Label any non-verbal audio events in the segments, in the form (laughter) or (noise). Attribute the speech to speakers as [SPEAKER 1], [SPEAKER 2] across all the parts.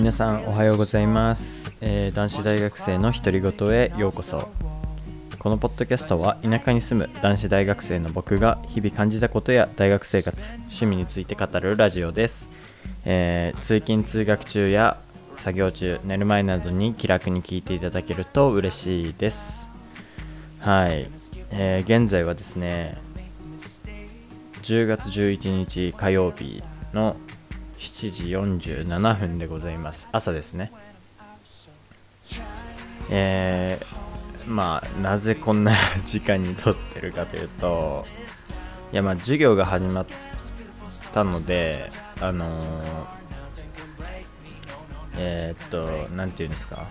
[SPEAKER 1] 皆さんおはようございます、えー男子大学生の独り言へようこそ。このポッドキャストは田舎に住む男子大学生の僕が日々感じたことや大学生活趣味について語るラジオです、えー通勤通学中や作業中寝る前などに気楽に聞いていただけると嬉しいです。はい、えー現在はですね10月11日火曜日の7時47分でございます。朝ですね。えーまあなぜこんな時間に撮ってるかというといやまあ授業が始まったのであのーえーっとなんていうんですか。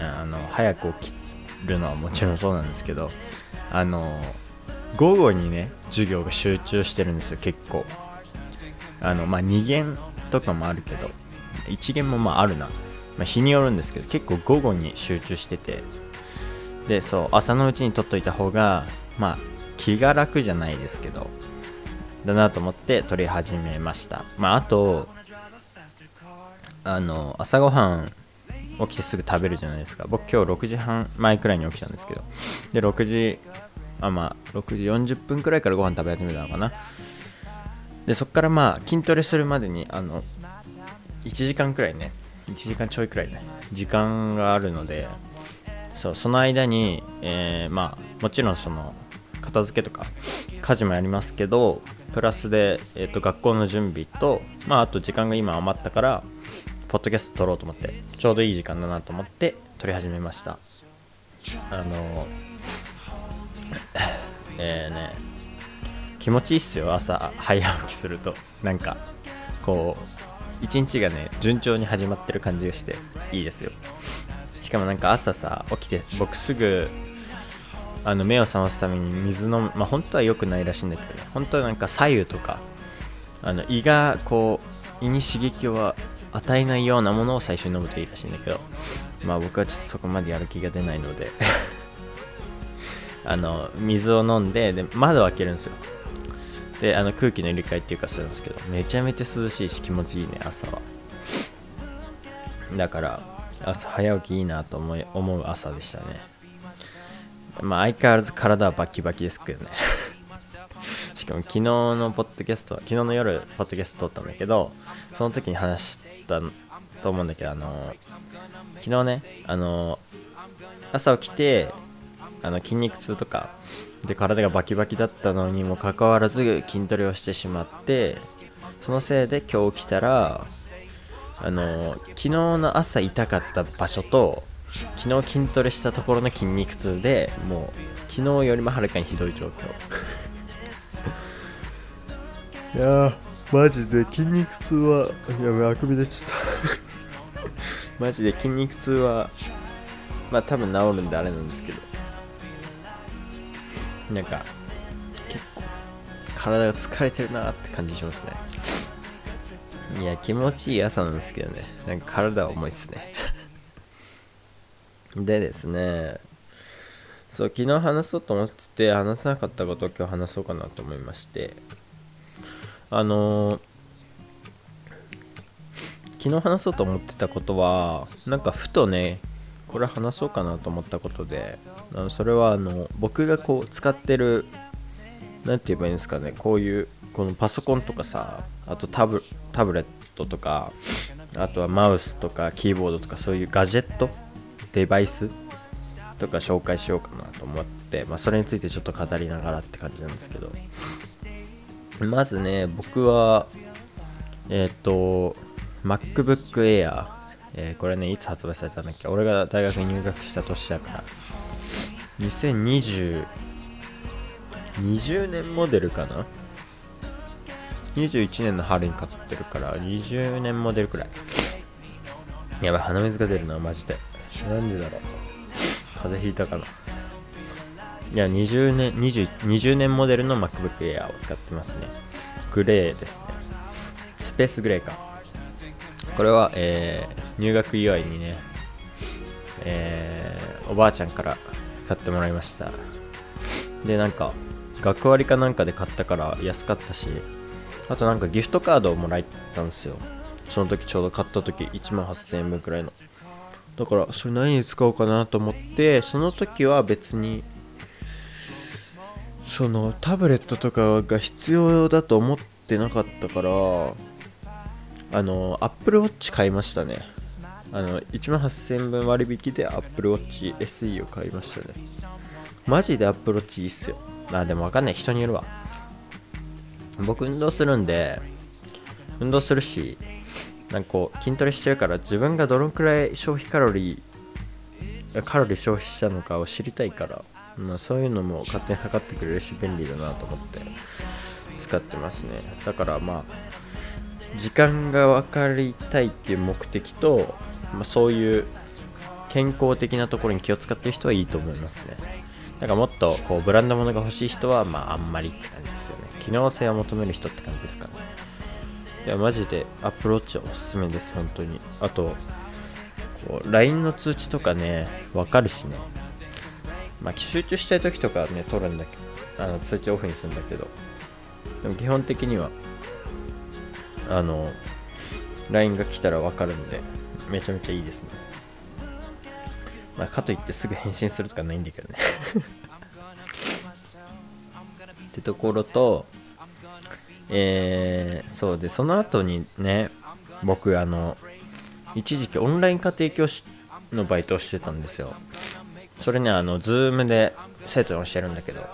[SPEAKER 1] あの早く起きるのはもちろんそうなんですけどあの午後にね授業が集中してるんですよ結構。あのまあ2限とかもあるけど1限もまああるな、まあ、日によるんですけど結構午後に集中してて。でそう朝のうちに取っといた方がまあ気が楽じゃないですけどだなと思って取り始めました。まああとあの朝ごはん起きてすぐ食べるじゃないですか。僕今日6時半前くらいに起きたんですけど。で6時あまあ6時40分くらいからご飯食べ始めたのかな。でそこからまあ筋トレするまでにあの1時間くらいね。1時間ちょいくらいね。時間があるのでそうその間に、えーまあもちろんその片付けとか家事もやりますけどプラスで、えー、と学校の準備と、まあ、あと時間が今余ったからポッドキャスト撮ろうと思ってちょうどいい時間だなと思って撮り始めました。あのえーね気持ちいいっすよ。朝早起きすると。なんかこう一日がね順調に始まってる感じがしていいですよ。しかもなんか朝さ起きて僕すぐあの目を覚ますために水飲むまあ本当は良くないらしいんだけど本当はなんか左右とかあの胃がこう胃に刺激を与えないようなものを最初に飲むといいらしいんだけどまあ僕はちょっとそこまでやる気が出ないので (laughs) あの水を飲んでで窓を開けるんですよ。であの空気の入れ替えっていうかするんですけどめちゃめちゃ涼しいし気持ちいいね朝は。だから朝早起きいいなと思い思う朝でしたね。まあ相変わらず体はバキバキですけどね。(laughs) しかも昨日のポッドキャスト昨日の夜ポッドキャスト撮ったんだけどその時に話したと思うんだけどあの昨日ねあの朝起きてあの筋肉痛とかで体がバキバキだったのにもかかわらず筋トレをしてしまってそのせいで今日起きたらあの昨日の朝痛かった場所と昨日筋トレしたところの筋肉痛でもう昨日よりもはるかにひどい状況。(laughs) いやーマジで筋肉痛はやべあくび出ちゃった。(laughs) マジで筋肉痛はまあ多分治るんであれなんですけどなんか結構体が疲れてるなって感じしますね。いや気持ちいい朝なんですけどね。なんか体は重いっすね。(laughs) でですねそう昨日話そうと思ってて話せなかったことを今日話そうかなと思いまして。あのー昨日話そうと思ってたことはなんかふとねこれ話そうかなと思ったことであのそれはあの僕がこう使ってる何て言えばいいんですかねこういうこのパソコンとかさあとタブタブレットとかあとはマウスとかキーボードとかそういうガジェットデバイスとか紹介しようかなと思って、まあ、それについてちょっと語りながらって感じなんですけど。まずね僕はえっ、と MacBook Air、えーこれねいつ発売されたんだっけ。俺が大学に入学した年だから。2020 20年モデルかな？21年の春に買ってるから20年モデルくらい。やばい鼻水が出るなマジで。なんでだろう。風邪ひいたかな。いや20年 20, 20年モデルの MacBook Air を使ってますね。グレーですね。スペースグレーか。これは、えー入学祝いにね、えーおばあちゃんから買ってもらいました。でなんか学割かなんかで買ったから安かったしあとなんかギフトカードをもらったんですよ。その時ちょうど買った時1万8000円分くらいの。だからそれ何に使おうかなと思ってその時は別にそのタブレットとかが必要だと思ってなかったからあの Apple Watch 買いましたね。あの1万8000円分割引で Apple Watch SE を買いましたね。マジで Apple Watch いいっすよ。あでも分かんない。人によるわ。僕運動するんで運動するしなんかこう筋トレしてるから自分がどのくらい消費カロリーカロリー消費したのかを知りたいから、まあ、そういうのも勝手に測ってくれるし便利だなと思って使ってますね。だからまあ時間が分かりたいっていう目的と、まあ、そういう健康的なところに気を使ってる人はいいと思いますね。なんかもっとこうブランド物が欲しい人はまああんまりって感じですよね。機能性を求める人って感じですかね。いやマジでアプローチはおすすめです本当に。あと LINE の通知とかねわかるしね。まあ集中したい時とかね取るんだけどあの通知オフにするんだけど。でも基本的にはあの LINE が来たらわかるんで。めちゃめちゃいいですね。まあかといってすぐ返信するとかないんだけどね。(laughs) ってところとえー、そうでその後にね僕あの一時期オンライン家庭教師のバイトをしてたんですよ。それねあのズームで生徒に教えるんだけど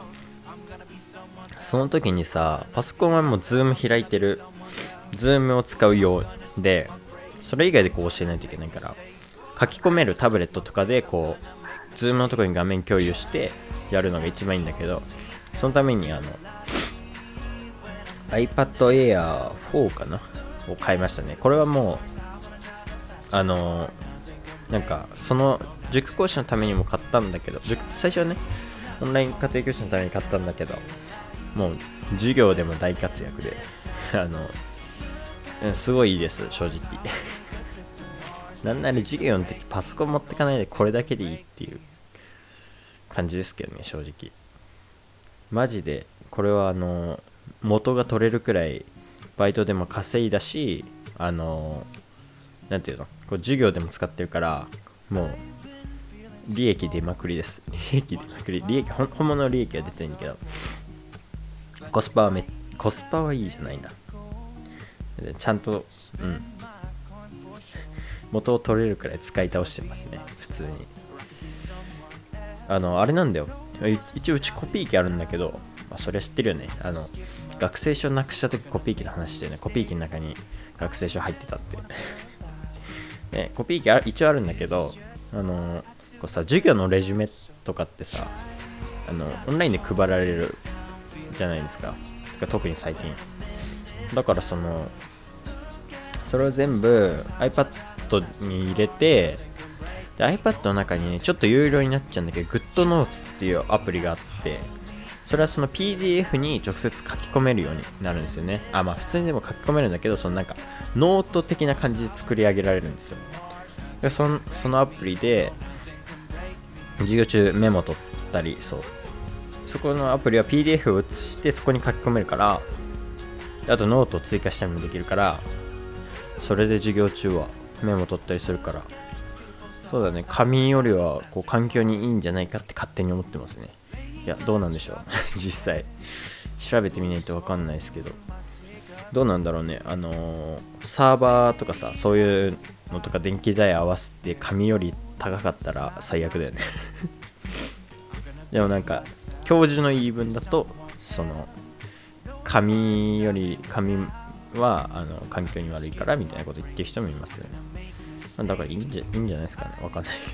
[SPEAKER 1] その時にさパソコンはもうズーム開いてる。ズームを使うようでそれ以外でこう教えないといけないから書き込めるタブレットとかでこうズームのところに画面共有してやるのが一番いいんだけどそのためにあの iPad Air 4かな？を買いましたね。これはもうあのなんかその塾講師のためにも買ったんだけど最初はねオンライン家庭教師のために買ったんだけどもう授業でも大活躍であのすごいいいです正直。なんなら授業の時パソコン持ってかないでこれだけでいいっていう感じですけどね正直。マジでこれはあの元が取れるくらいバイトでも稼いだしあの何ていうのこう授業でも使ってるからもう利益出まくりです。利益出まくり。利益本物の利益は出てるんだけどコスパはめコスパはいいじゃないな。ちゃんとうん。元を取れるくらい使い倒してますね普通に。あのあれなんだよ。一応うちコピー機あるんだけどまあ、それは知ってるよね。あの学生証なくした時コピー機の話してね。コピー機の中に学生証入ってたって。(laughs) ね、コピー機あ一応あるんだけどあのこうさ授業のレジュメとかってさあのオンラインで配られるじゃないですか。か特に最近。だからそのそれを全部 iPad に入れてで iPad の中にねちょっと有料になっちゃうんだけど GoodNotes っていうアプリがあってそれはその PDF に直接書き込めるようになるんですよね。あ、まあ普通にでも書き込めるんだけど、そのなんかノート的な感じで作り上げられるんですよ。でそのそのアプリで授業中メモ取ったり、そう。そこのアプリは PDF を写してそこに書き込めるから、あとノートを追加したりもできるから、それで授業中はメモ取ったりするから、そうだね、紙よりはこう環境にいいんじゃないかって勝手に思ってますね。いやどうなんでしょう。(laughs) 実際。調べてみないと分かんないですけど。どうなんだろうね。あのー、サーバーとかさそういうのとか電気代合わせて紙より高かったら最悪だよね。(laughs) でもなんか教授の言い分だとその紙より紙はあの環境に悪いからみたいなこと言ってる人もいますよね、まあ、だからいいんじゃいいんじゃないですかね。わかんないけ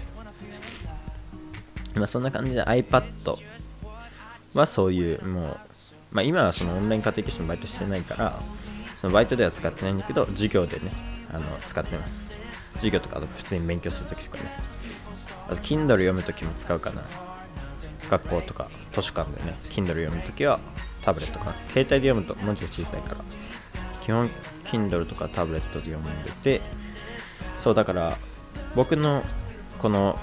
[SPEAKER 1] ど。まあそんな感じで iPad はそういうもう、まあ、今はそのオンライン家庭教師のバイトしてないからそのバイトでは使ってないんだけど授業でねあの使ってます。授業とか普通に勉強するときとかね。あと Kindle 読むときも使うかな。学校とか図書館でね Kindle 読むときはタブレットかな。携帯で読むと文字が小さいから。基本 Kindle とかタブレットで読んでてそうだから僕のこの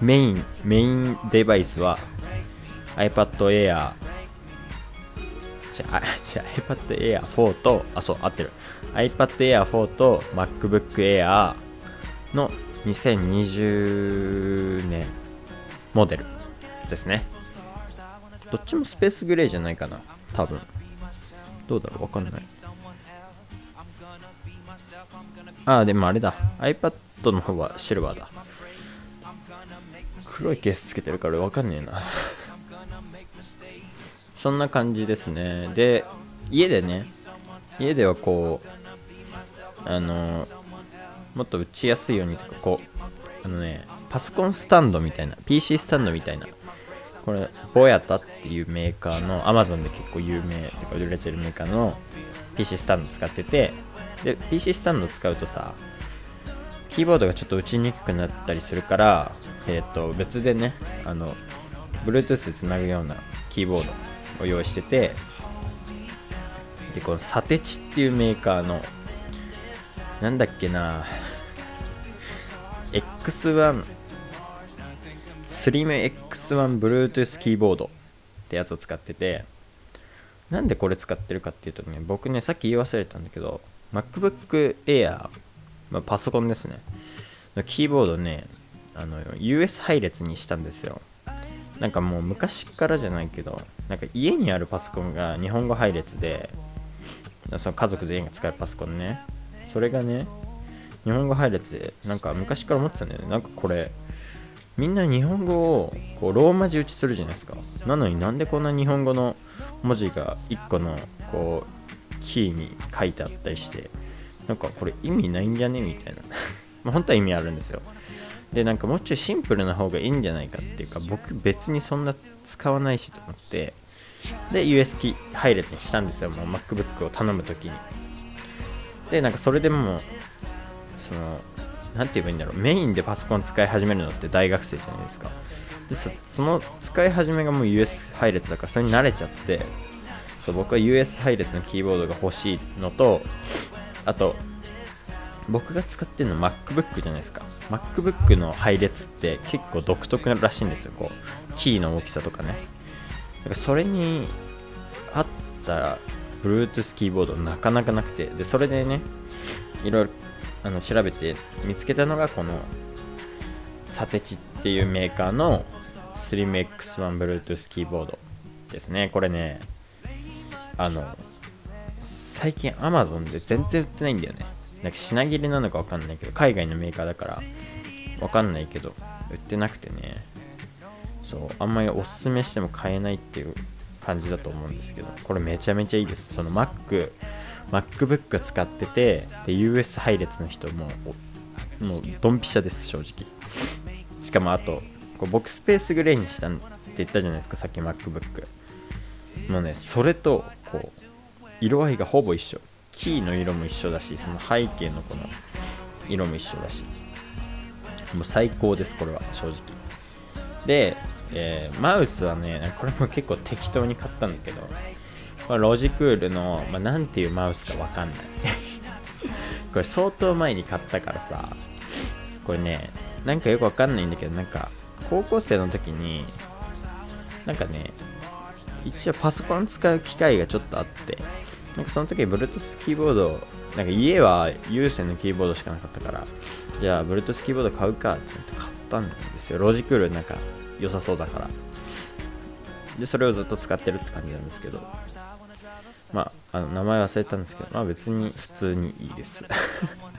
[SPEAKER 1] メインメインデバイスは iPad Air じゃあ、じゃ iPad Air 4と、あ、そう、合ってる。iPad Air 4と MacBook Air の2020年モデルですね。どっちもスペースグレーじゃないかな多分。どうだろうわかんない。ああでもあれだ。iPad の方はシルバーだ。黒いケースつけてるからわかんねえな。(laughs) そんな感じですね。で家でね家ではこうあのもっと打ちやすいようにとかこうあのねパソコンスタンドみたいな PC スタンドみたいなこれボヤタっていうメーカーの Amazon で結構有名とか売れてるメーカーの PC スタンド使っててで PC スタンド使うとさキーボードがちょっと打ちにくくなったりするからえっ、ー、と別でねあの Bluetooth でつなぐようなキーボードを用意しててでこのサテチっていうメーカーのなんだっけな X1 SlimX1 Bluetooth キーボードってやつを使っててなんでこれ使ってるかっていうとね僕ねさっき言い忘れたんだけど MacBook Air、まあ、パソコンですね。キーボードねあの US 配列にしたんですよ。なんかもう昔からじゃないけどなんか家にあるパソコンが日本語配列でその家族全員が使うパソコンね。それがね日本語配列でなんか昔から思ってたんだよね。なんかこれみんな日本語をこうローマ字打ちするじゃないですか。なのになんでこんな日本語の文字が1個のこうキーに書いてあったりしてなんかこれ意味ないんじゃねみたいな。(laughs) まあ本当は意味あるんですよ。でなんかもうちょいシンプルな方がいいんじゃないかっていうか僕別にそんな使わないしと思ってで USB 配列にしたんですよ。もう MacBook を頼む時に。でなんかそれでもうその何て言えばいいんだろう。メインでパソコン使い始めるのって大学生じゃないですか。でその使い始めがもう US 配列だからそれに慣れちゃってそう僕は US 配列のキーボードが欲しいのとあと僕が使ってるの MacBook じゃないですか。MacBook の配列って結構独特らしいんですよ。こうキーの大きさとかね。だからそれに合った Bluetooth キーボードなかなかなくて。でそれでねいろいろあの調べて見つけたのがこのサテチっていうメーカーの SlimX1 Bluetooth キーボードですね。これねあの最近 Amazon で全然売ってないんだよね。なんか品切れなのか分かんないけど海外のメーカーだから分かんないけど売ってなくてね。そうあんまりおすすめしても買えないっていう感じだと思うんですけどこれめちゃめちゃいいです。その Mac MacBook 使っててで US 配列の人ももうドンピシャです正直。しかもあとこう僕スペースグレーにしたって言ったじゃないですかさっき MacBook もうねそれとこう色合いがほぼ一緒。キーの色も一緒だしその背景のこの色も一緒だし。もう最高ですこれは正直。で、えー、マウスはねこれも結構適当に買ったんだけどまあ、ロジクールの、まあ、なんていうマウスかわかんない。(laughs) これ相当前に買ったからさこれねなんかよくわかんないんだけどなんか高校生の時になんかね一応パソコン使う機会がちょっとあってなんかその時 Bluetooth キーボードなんか家は有線のキーボードしかなかったからじゃあ Bluetooth キーボード買うかってって買ったんですよ。ロジクールなんか良さそうだから。でそれをずっと使ってるって感じなんですけど。まあ、あの名前忘れたんですけど、まあ別に普通にいいです。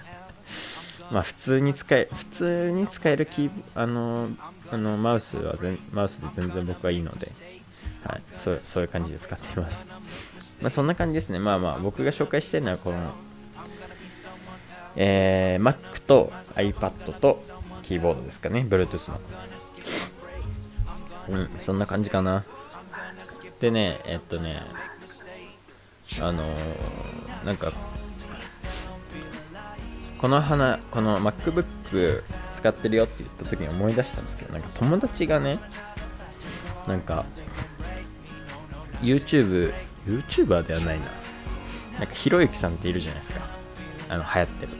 [SPEAKER 1] (laughs) まあ普通に使え、普通に使えるキーあの、あのマウスは全、マウスで全然僕はいいので、はい、そうそういう感じで使っています。まあそんな感じですね。まあまあ僕が紹介してるのはこの、えー、Mac と iPad とキーボードですかね、Bluetooth の。うん、そんな感じかな。でね、えっとね、あのー、なんかこの花この MacBook 使ってるよって言った時に思い出したんですけどなんか友達がねなんか YouTube YouTuber ではないな。なんかひろゆきさんっているじゃないですか。あの流行ってる。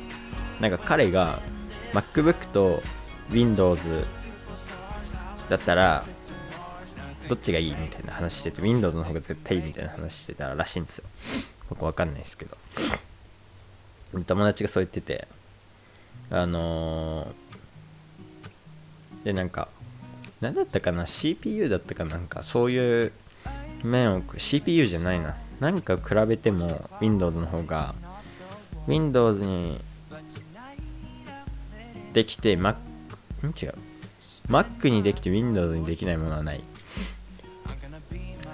[SPEAKER 1] なんか彼が MacBook と Windows だったらどっちがいいみたいな話してて Windows の方が絶対いいみたいな話してたらしいんですよ。僕わかんないですけど。友達がそう言っててあのー、でなんか何だったかな？CPU だったかなんかそういう面を CPU じゃないな。何か比べても Windows の方が Windows にできて Mac ん？違う。Mac にできて Windows にできないものはない。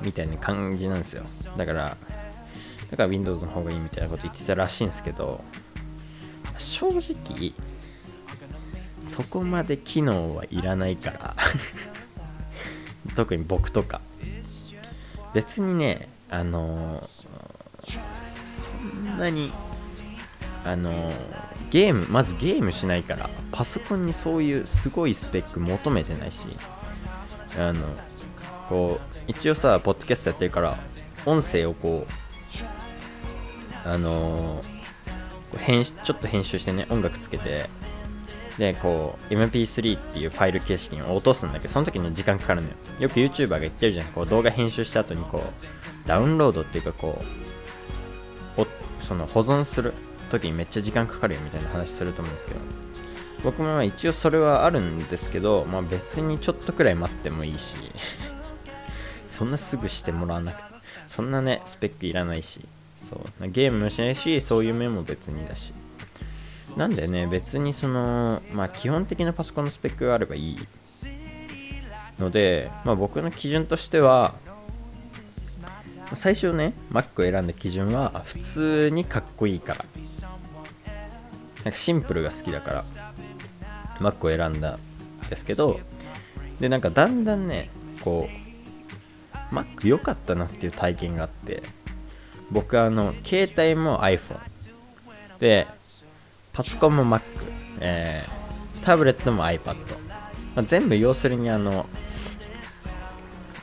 [SPEAKER 1] みたいな感じなんですよ。だからだから Windows の方がいいみたいなこと言ってたらしいんですけど正直そこまで機能はいらないから。(laughs) 特に僕とか。別にねあの、そんなにあの、ゲームまずゲームしないからパソコンにそういうすごいスペック求めてないしあのこう一応さポッドキャストやってるから音声をこうあのー、編ちょっと編集してね音楽つけてでこう MP3 っていうファイル形式に落とすんだけどその時に時間かかるのよ。よく YouTuber が言ってるじゃん。こう動画編集した後にこうダウンロードっていうかこうその保存する時にめっちゃ時間かかるよみたいな話すると思うんですけど。僕も一応それはあるんですけど、まあ、別にちょっとくらい待ってもいいし。(laughs) そんなすぐしてもらわなくてそんなねスペックいらないし。そう。ゲームもしないしそういう面も別にだし。なんでね。別にそのまあ基本的なパソコンのスペックがあればいいので、まあ、僕の基準としては最初ね Mac を選んだ基準は普通にかっこいいから。なんかシンプルが好きだから Mac を選んだんですけどでなんかだんだんねこう Mac 良かったなっていう体験があって僕あの携帯も iPhone でパソコンも Mac、えー、タブレットも iPad、まあ、全部要するにあの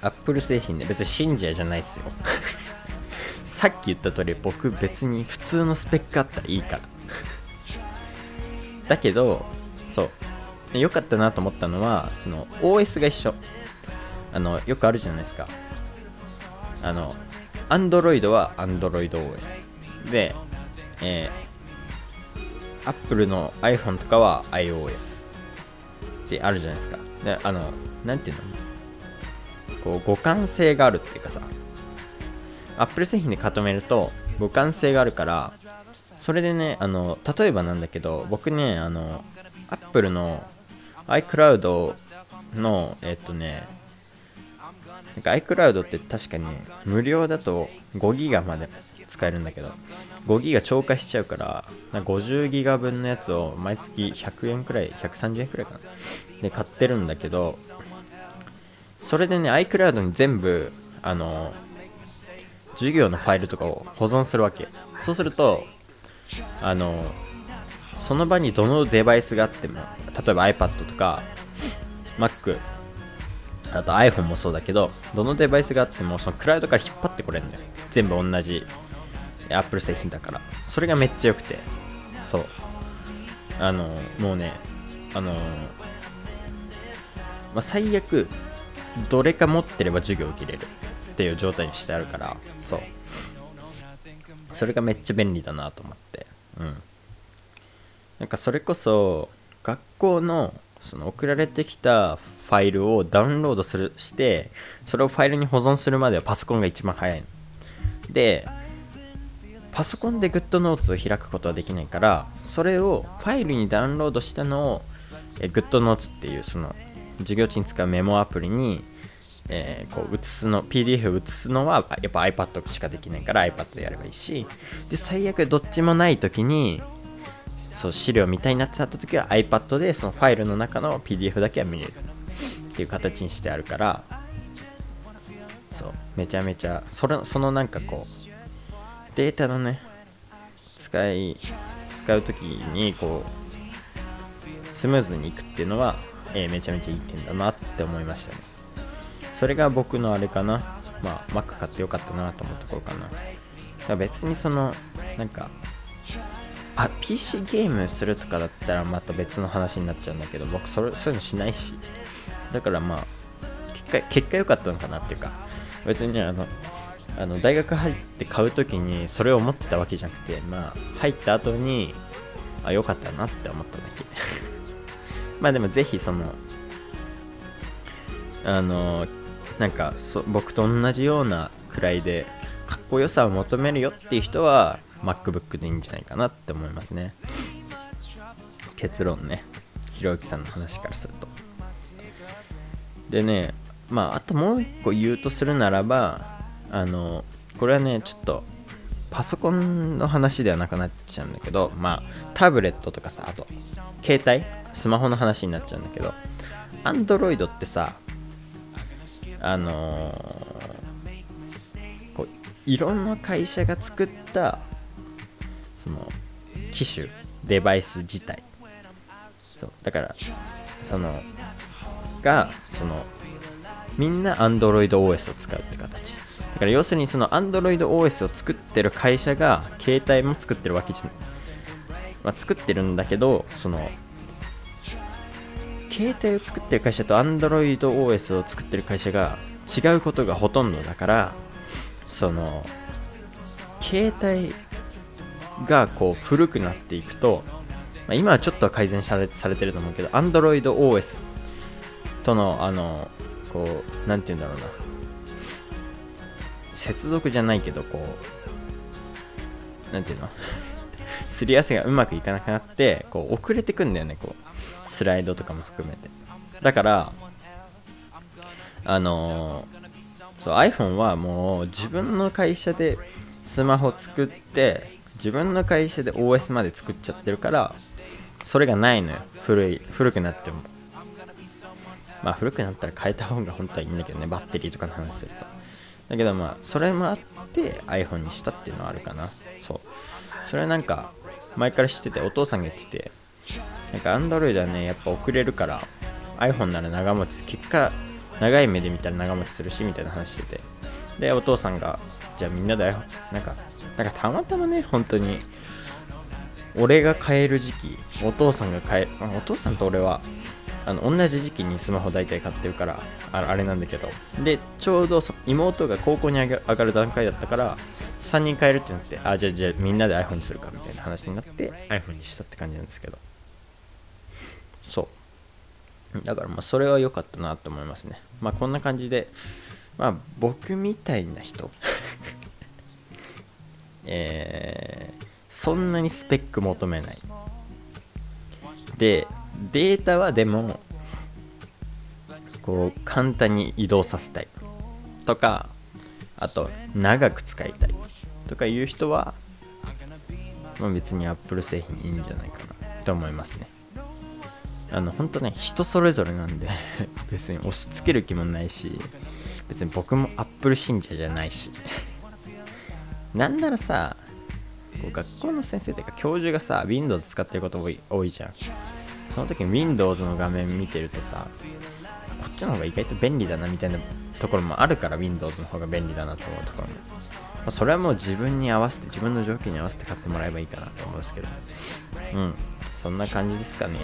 [SPEAKER 1] Apple 製品で別に信者じゃないっすよ。(laughs) さっき言った通り僕別に普通のスペックあったらいいから。だけどそう。良かったなと思ったのはその OS が一緒。あのよくあるじゃないですか。あの Android は AndroidOS で、えー、Apple の iPhone とかは iOS ってあるじゃないですか。であのなんていうの？こう互換性があるっていうかさ Apple 製品で固めると互換性があるからそれでねあの例えばなんだけど僕ねあの Apple の iCloud のえっとねなんか iCloud って確かに無料だと5ギガまで使えるんだけど5ギガ超過しちゃうからな50ギガ分のやつを毎月100円くらい130円くらいかな。で買ってるんだけどそれでね iCloud に全部あの授業のファイルとかを保存するわけ。そうするとあのその場にどのデバイスがあっても例えば iPad とか Mac あと iPhone もそうだけどどのデバイスがあってもそのクラウドから引っ張ってこれるんだよ。全部同じ Apple 製品だから。それがめっちゃ良くて。そう。あのもうねあのまあ、最悪どれか持ってれば授業受けれる。っていう状態にしてあるから。そう。それがめっちゃ便利だなと思って。うん。なんかそれこそ学校のその送られてきたファイルをダウンロードするしてそれをファイルに保存するまではパソコンが一番早いの。でパソコンで GoodNotes を開くことはできないからそれをファイルにダウンロードしたのを GoodNotes っていうその授業中に使うメモアプリに、えー、こう写すの PDF を写すのはやっぱ iPad しかできないから iPad でやればいいしで最悪どっちもない時にそう資料みたいになってた時は iPad でそのファイルの中の PDF だけは見れる。っていう形にしてあるからそうめちゃめちゃそれそのなんかこうデータのね使い使う時にこうスムーズにいくっていうのはえー、めちゃめちゃいい点だなって思いましたね。それが僕のあれかな。まあ Mac 買ってよかったなと思うところかな。別にそのなんかあ PC ゲームするとかだったらまた別の話になっちゃうんだけど僕それそういうのしないし。だからまあ結果結果良かったのかなっていうか。別にあのあの大学入って買う時にそれを思ってたわけじゃなくてまあ入った後にあ良かったなって思っただけ。(laughs) まあでもぜひそのあのなんか僕と同じようなくらいでかっこよさを求めるよっていう人は MacBook でいいんじゃないかなって思いますね。結論ね。ひろゆきさんの話からすると。でねまああともう一個言うとするならばあのこれはねちょっとパソコンの話ではなくなっちゃうんだけどまあタブレットとかさあと携帯スマホの話になっちゃうんだけど Android ってさあのー、こういろんな会社が作ったその機種デバイス自体。そうだからそのがそのみんな AndroidOS を使うって形。だから要するにその AndroidOS を作ってる会社が携帯も作ってるわけじゃない、まあ、作ってるんだけどその携帯を作ってる会社と AndroidOS を作ってる会社が違うことがほとんどだからその携帯がこう古くなっていくと、まあ、今はちょっと改善されされてると思うけど AndroidOS とのあのこう何て言うんだろうな。接続じゃないけどこう何て言うの？(laughs) すり合わせがうまくいかなくなってこう遅れてくんだよねこうスライドとかも含めて。だからあの、そう iPhone はもう自分の会社でスマホ作って自分の会社で OS まで作っちゃってるからそれがないのよ。古い古くなっても。まあ古くなったら変えた方が本当はいいんだけどね。バッテリーとかの話すると。だけどまあそれもあって iPhone にしたっていうのはあるかな。そう。それはなんか前から知っててお父さんが言っててなんか Android はねやっぱ遅れるから iPhone なら長持ち結果長い目で見たら長持ちするしみたいな話してて。でお父さんがじゃあみんなでなんかなんかたまたまね本当に。俺が買える時期お父さんが買えお父さんと俺はあの同じ時期にスマホ大体買ってるからあれなんだけど。でちょうど妹が高校に上がる段階だったから3人買えるってなってあじゃあじゃあみんなで iPhone にするかみたいな話になって iPhone にしたって感じなんですけど。そう。だからまあそれは良かったなと思いますね。まあこんな感じでまあ僕みたいな人えー、そんなにスペック求めない。でデータはでもこう簡単に移動させたい。とかあと長く使いたい。とかいう人は、まあ、別に Apple 製品いいんじゃないかなと思いますね。あの本当ね人それぞれなんで (laughs) 別に押し付ける気もないし別に僕も Apple 信者じゃないし。なんならさこう学校の先生というか教授がさ Windows 使ってること多い多いじゃん。その時に Windows の画面見てるとさこっちの方が意外と便利だなみたいなところもあるから Windows の方が便利だなと思うところも、まあ、それはもう自分に合わせて自分の条件に合わせて買ってもらえばいいかなと思うんですけど。うん。そんな感じですかね、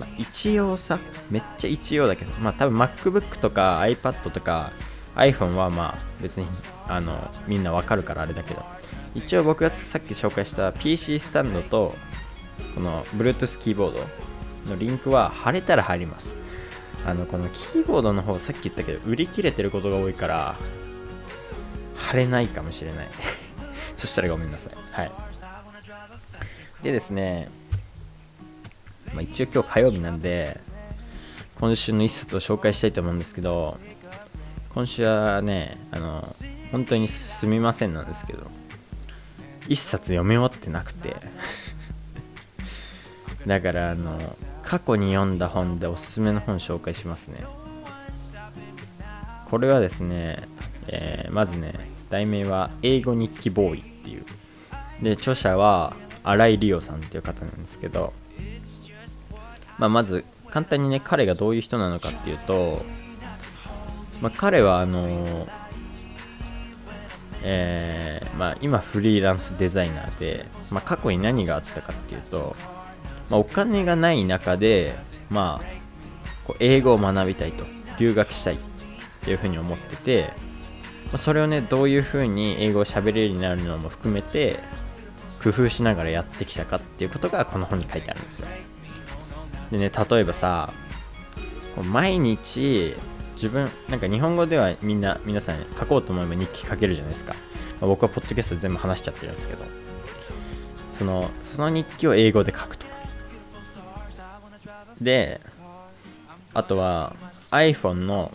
[SPEAKER 1] まあ、一応さめっちゃ一応だけどまあ多分 MacBook とか iPad とか iPhone はまあ別にあのみんなわかるからあれだけど。一応僕がさっき紹介した PC スタンドとこの Bluetooth キーボードのリンクは貼れたら入ります。あのこのキーボードの方さっき言ったけど売り切れてることが多いから貼れないかもしれない。(laughs) そしたらごめんなさい。はい。でですね、まあ、一応今日火曜日なんで今週の一冊を紹介したいと思うんですけど今週はねあの本当にすみませんなんですけど一冊読み終わってなくて。(laughs) だからあの過去に読んだ本でおすすめの本紹介しますね。これはですね、えー、まずね題名は「英語日記ボーイ」っていう。で著者は新井理央さんっていう方なんですけど、まあ、まず簡単にね彼がどういう人なのかっていうと、まあ、彼はあのーえー、まあ、今フリーランスデザイナーで、まあ、過去に何があったかっていうと、まあ、お金がない中で、まあ、こう英語を学びたいと留学したいっていうふうに思っててあそれをねどういう風に英語を喋れるようになるのも含めて工夫しながらやってきたかっていうことがこの本に書いてあるんですよ。でね例えばさ毎日自分なんか日本語ではみんな皆さん書こうと思えば日記書けるじゃないですか、まあ僕はポッドキャスト全部話しちゃってるんですけど。そのその日記を英語で書くとか。であとは iPhone の、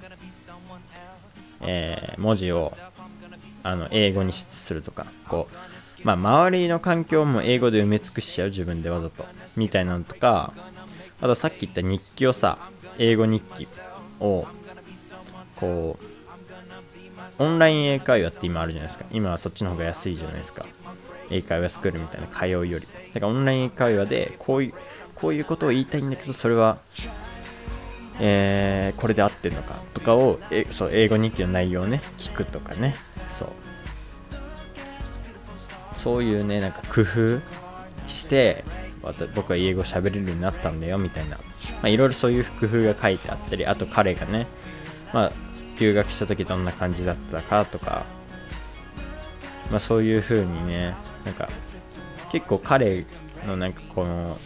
[SPEAKER 1] えー文字をあの英語にするとか。こう、まあ、周りの環境も英語で埋め尽くしちゃう自分でわざと。みたいなのとか。あとさっき言った日記をさ英語日記をこうオンライン英会話って今あるじゃないですか。今はそっちの方が安いじゃないですか。英会話スクールみたいな通うより。だからオンライン英会話でこういうこういうことを言いたいんだけどそれはえーこれで合ってんのかとかをえそう英語日記の内容をね聞くとかね。そう。そういうねなんか工夫して僕は英語喋れるようになったんだよみたいな。まあいろいろそういう工夫が書いてあったりあと彼がねまあ留学した時どんな感じだったかとかまあそういう風にねなんか結構彼のなんかこの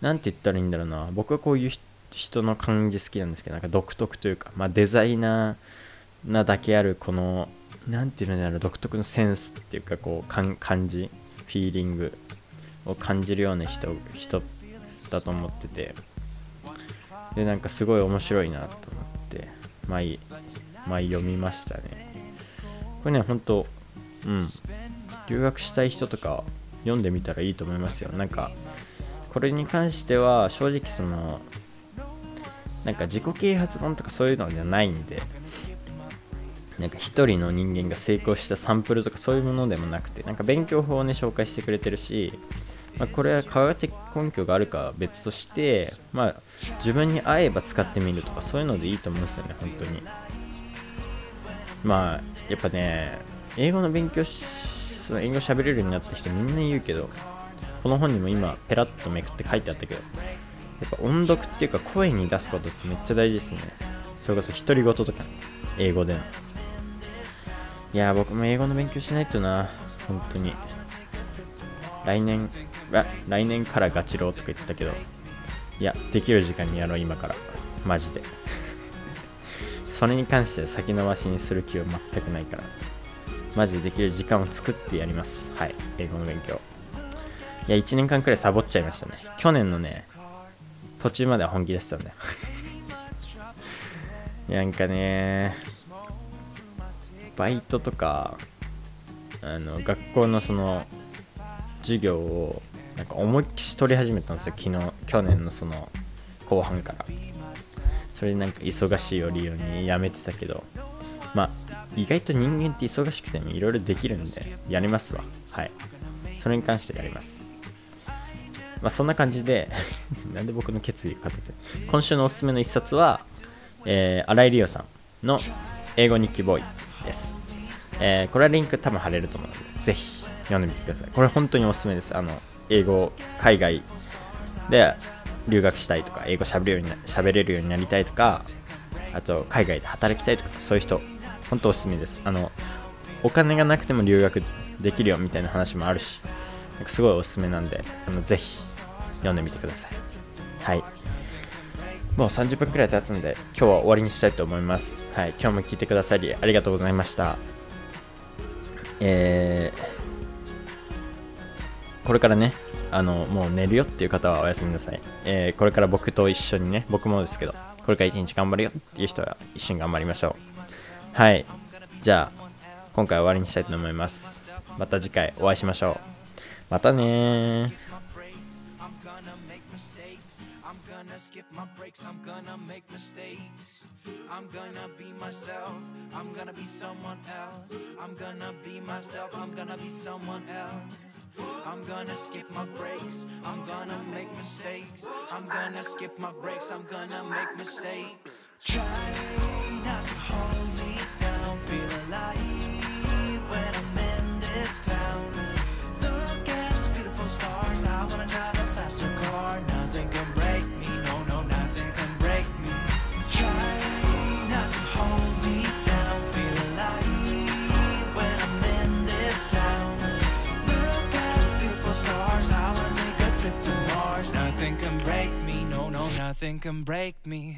[SPEAKER 1] なんて言ったらいいんだろうな僕はこういう人の感じ好きなんですけどなんか独特というか、まあ、デザイナーなだけあるこのなんていうのだろう独特のセンスっていうかこうか感じフィーリングを感じるような人人だと思っててでなんかすごい面白いなと思って。前前読みましたね。これね本当うん。留学したい人とか読んでみたらいいと思いますよ。なんかこれに関しては正直そのなんか自己啓発本とかそういうのじゃないんでなんか一人の人間が成功したサンプルとかそういうものでもなくてなんか勉強法をね紹介してくれてるし、まあ、これは科学的根拠があるかは別として、まあ、自分に合えば使ってみるとかそういうのでいいと思うんですよね本当に。まあやっぱね英語の勉強しその英語喋れるようになった人みんな言うけどこの本にも今ペラッとめくって書いてあったけどやっぱ音読っていうか声に出すことってめっちゃ大事ですね。それこそ独り言とか英語での。いや僕も英語の勉強しないとな本当に。来年来年からガチローとか言ってたけどいやできる時間にやろう今から。マジで。(laughs) それに関して先延ばしにする気は全くないから。マジでできる時間を作ってやります。はい。英語の勉強。いや1年間くらいサボっちゃいましたね。去年のね途中までは本気でしたんだよなんかねバイトとかあの学校のその授業をなんか思いっきし取り始めたんですよ。昨日去年のその後半から。それでなんか忙しいを理由にやめてたけど。まあ意外と人間って忙しくてもいろいろできるんでやりますわ。はい。それに関してやります。まあそんな感じで (laughs) なんで僕の決意を語って。今週のおすすめの一冊は、えー、新井理央さんの英語日記ボーイです、えーこれはリンク多分貼れると思うのでぜひ読んでみてください。これ本当におすすめです。あの英語海外で留学したいとか英語しゃべるようにな喋れるようになりたいとかあと海外で働きたいとかそういう人本当おすすめです。あのお金がなくても留学できるよみたいな話もあるしなんかすごいおすすめなんであのぜひ読んでみてください。はい。もう30分くらい経つんで今日は終わりにしたいと思います。はい。今日も聞いてくださりありがとうございました。えーこれからねあのもう寝るよっていう方はおやすみなさい、え、これから僕と一緒にね僕もですけどこれから一日頑張るよっていう人は一瞬頑張りましょう。はい。じゃあ今回終わりにしたいと思います。また次回お会いしましょう。またね
[SPEAKER 2] I'm gonna skip my breaks. I'm gonna make mistakes. I'm gonna skip my breaks. I'm gonna make mistakes. Try not to nothing can break me.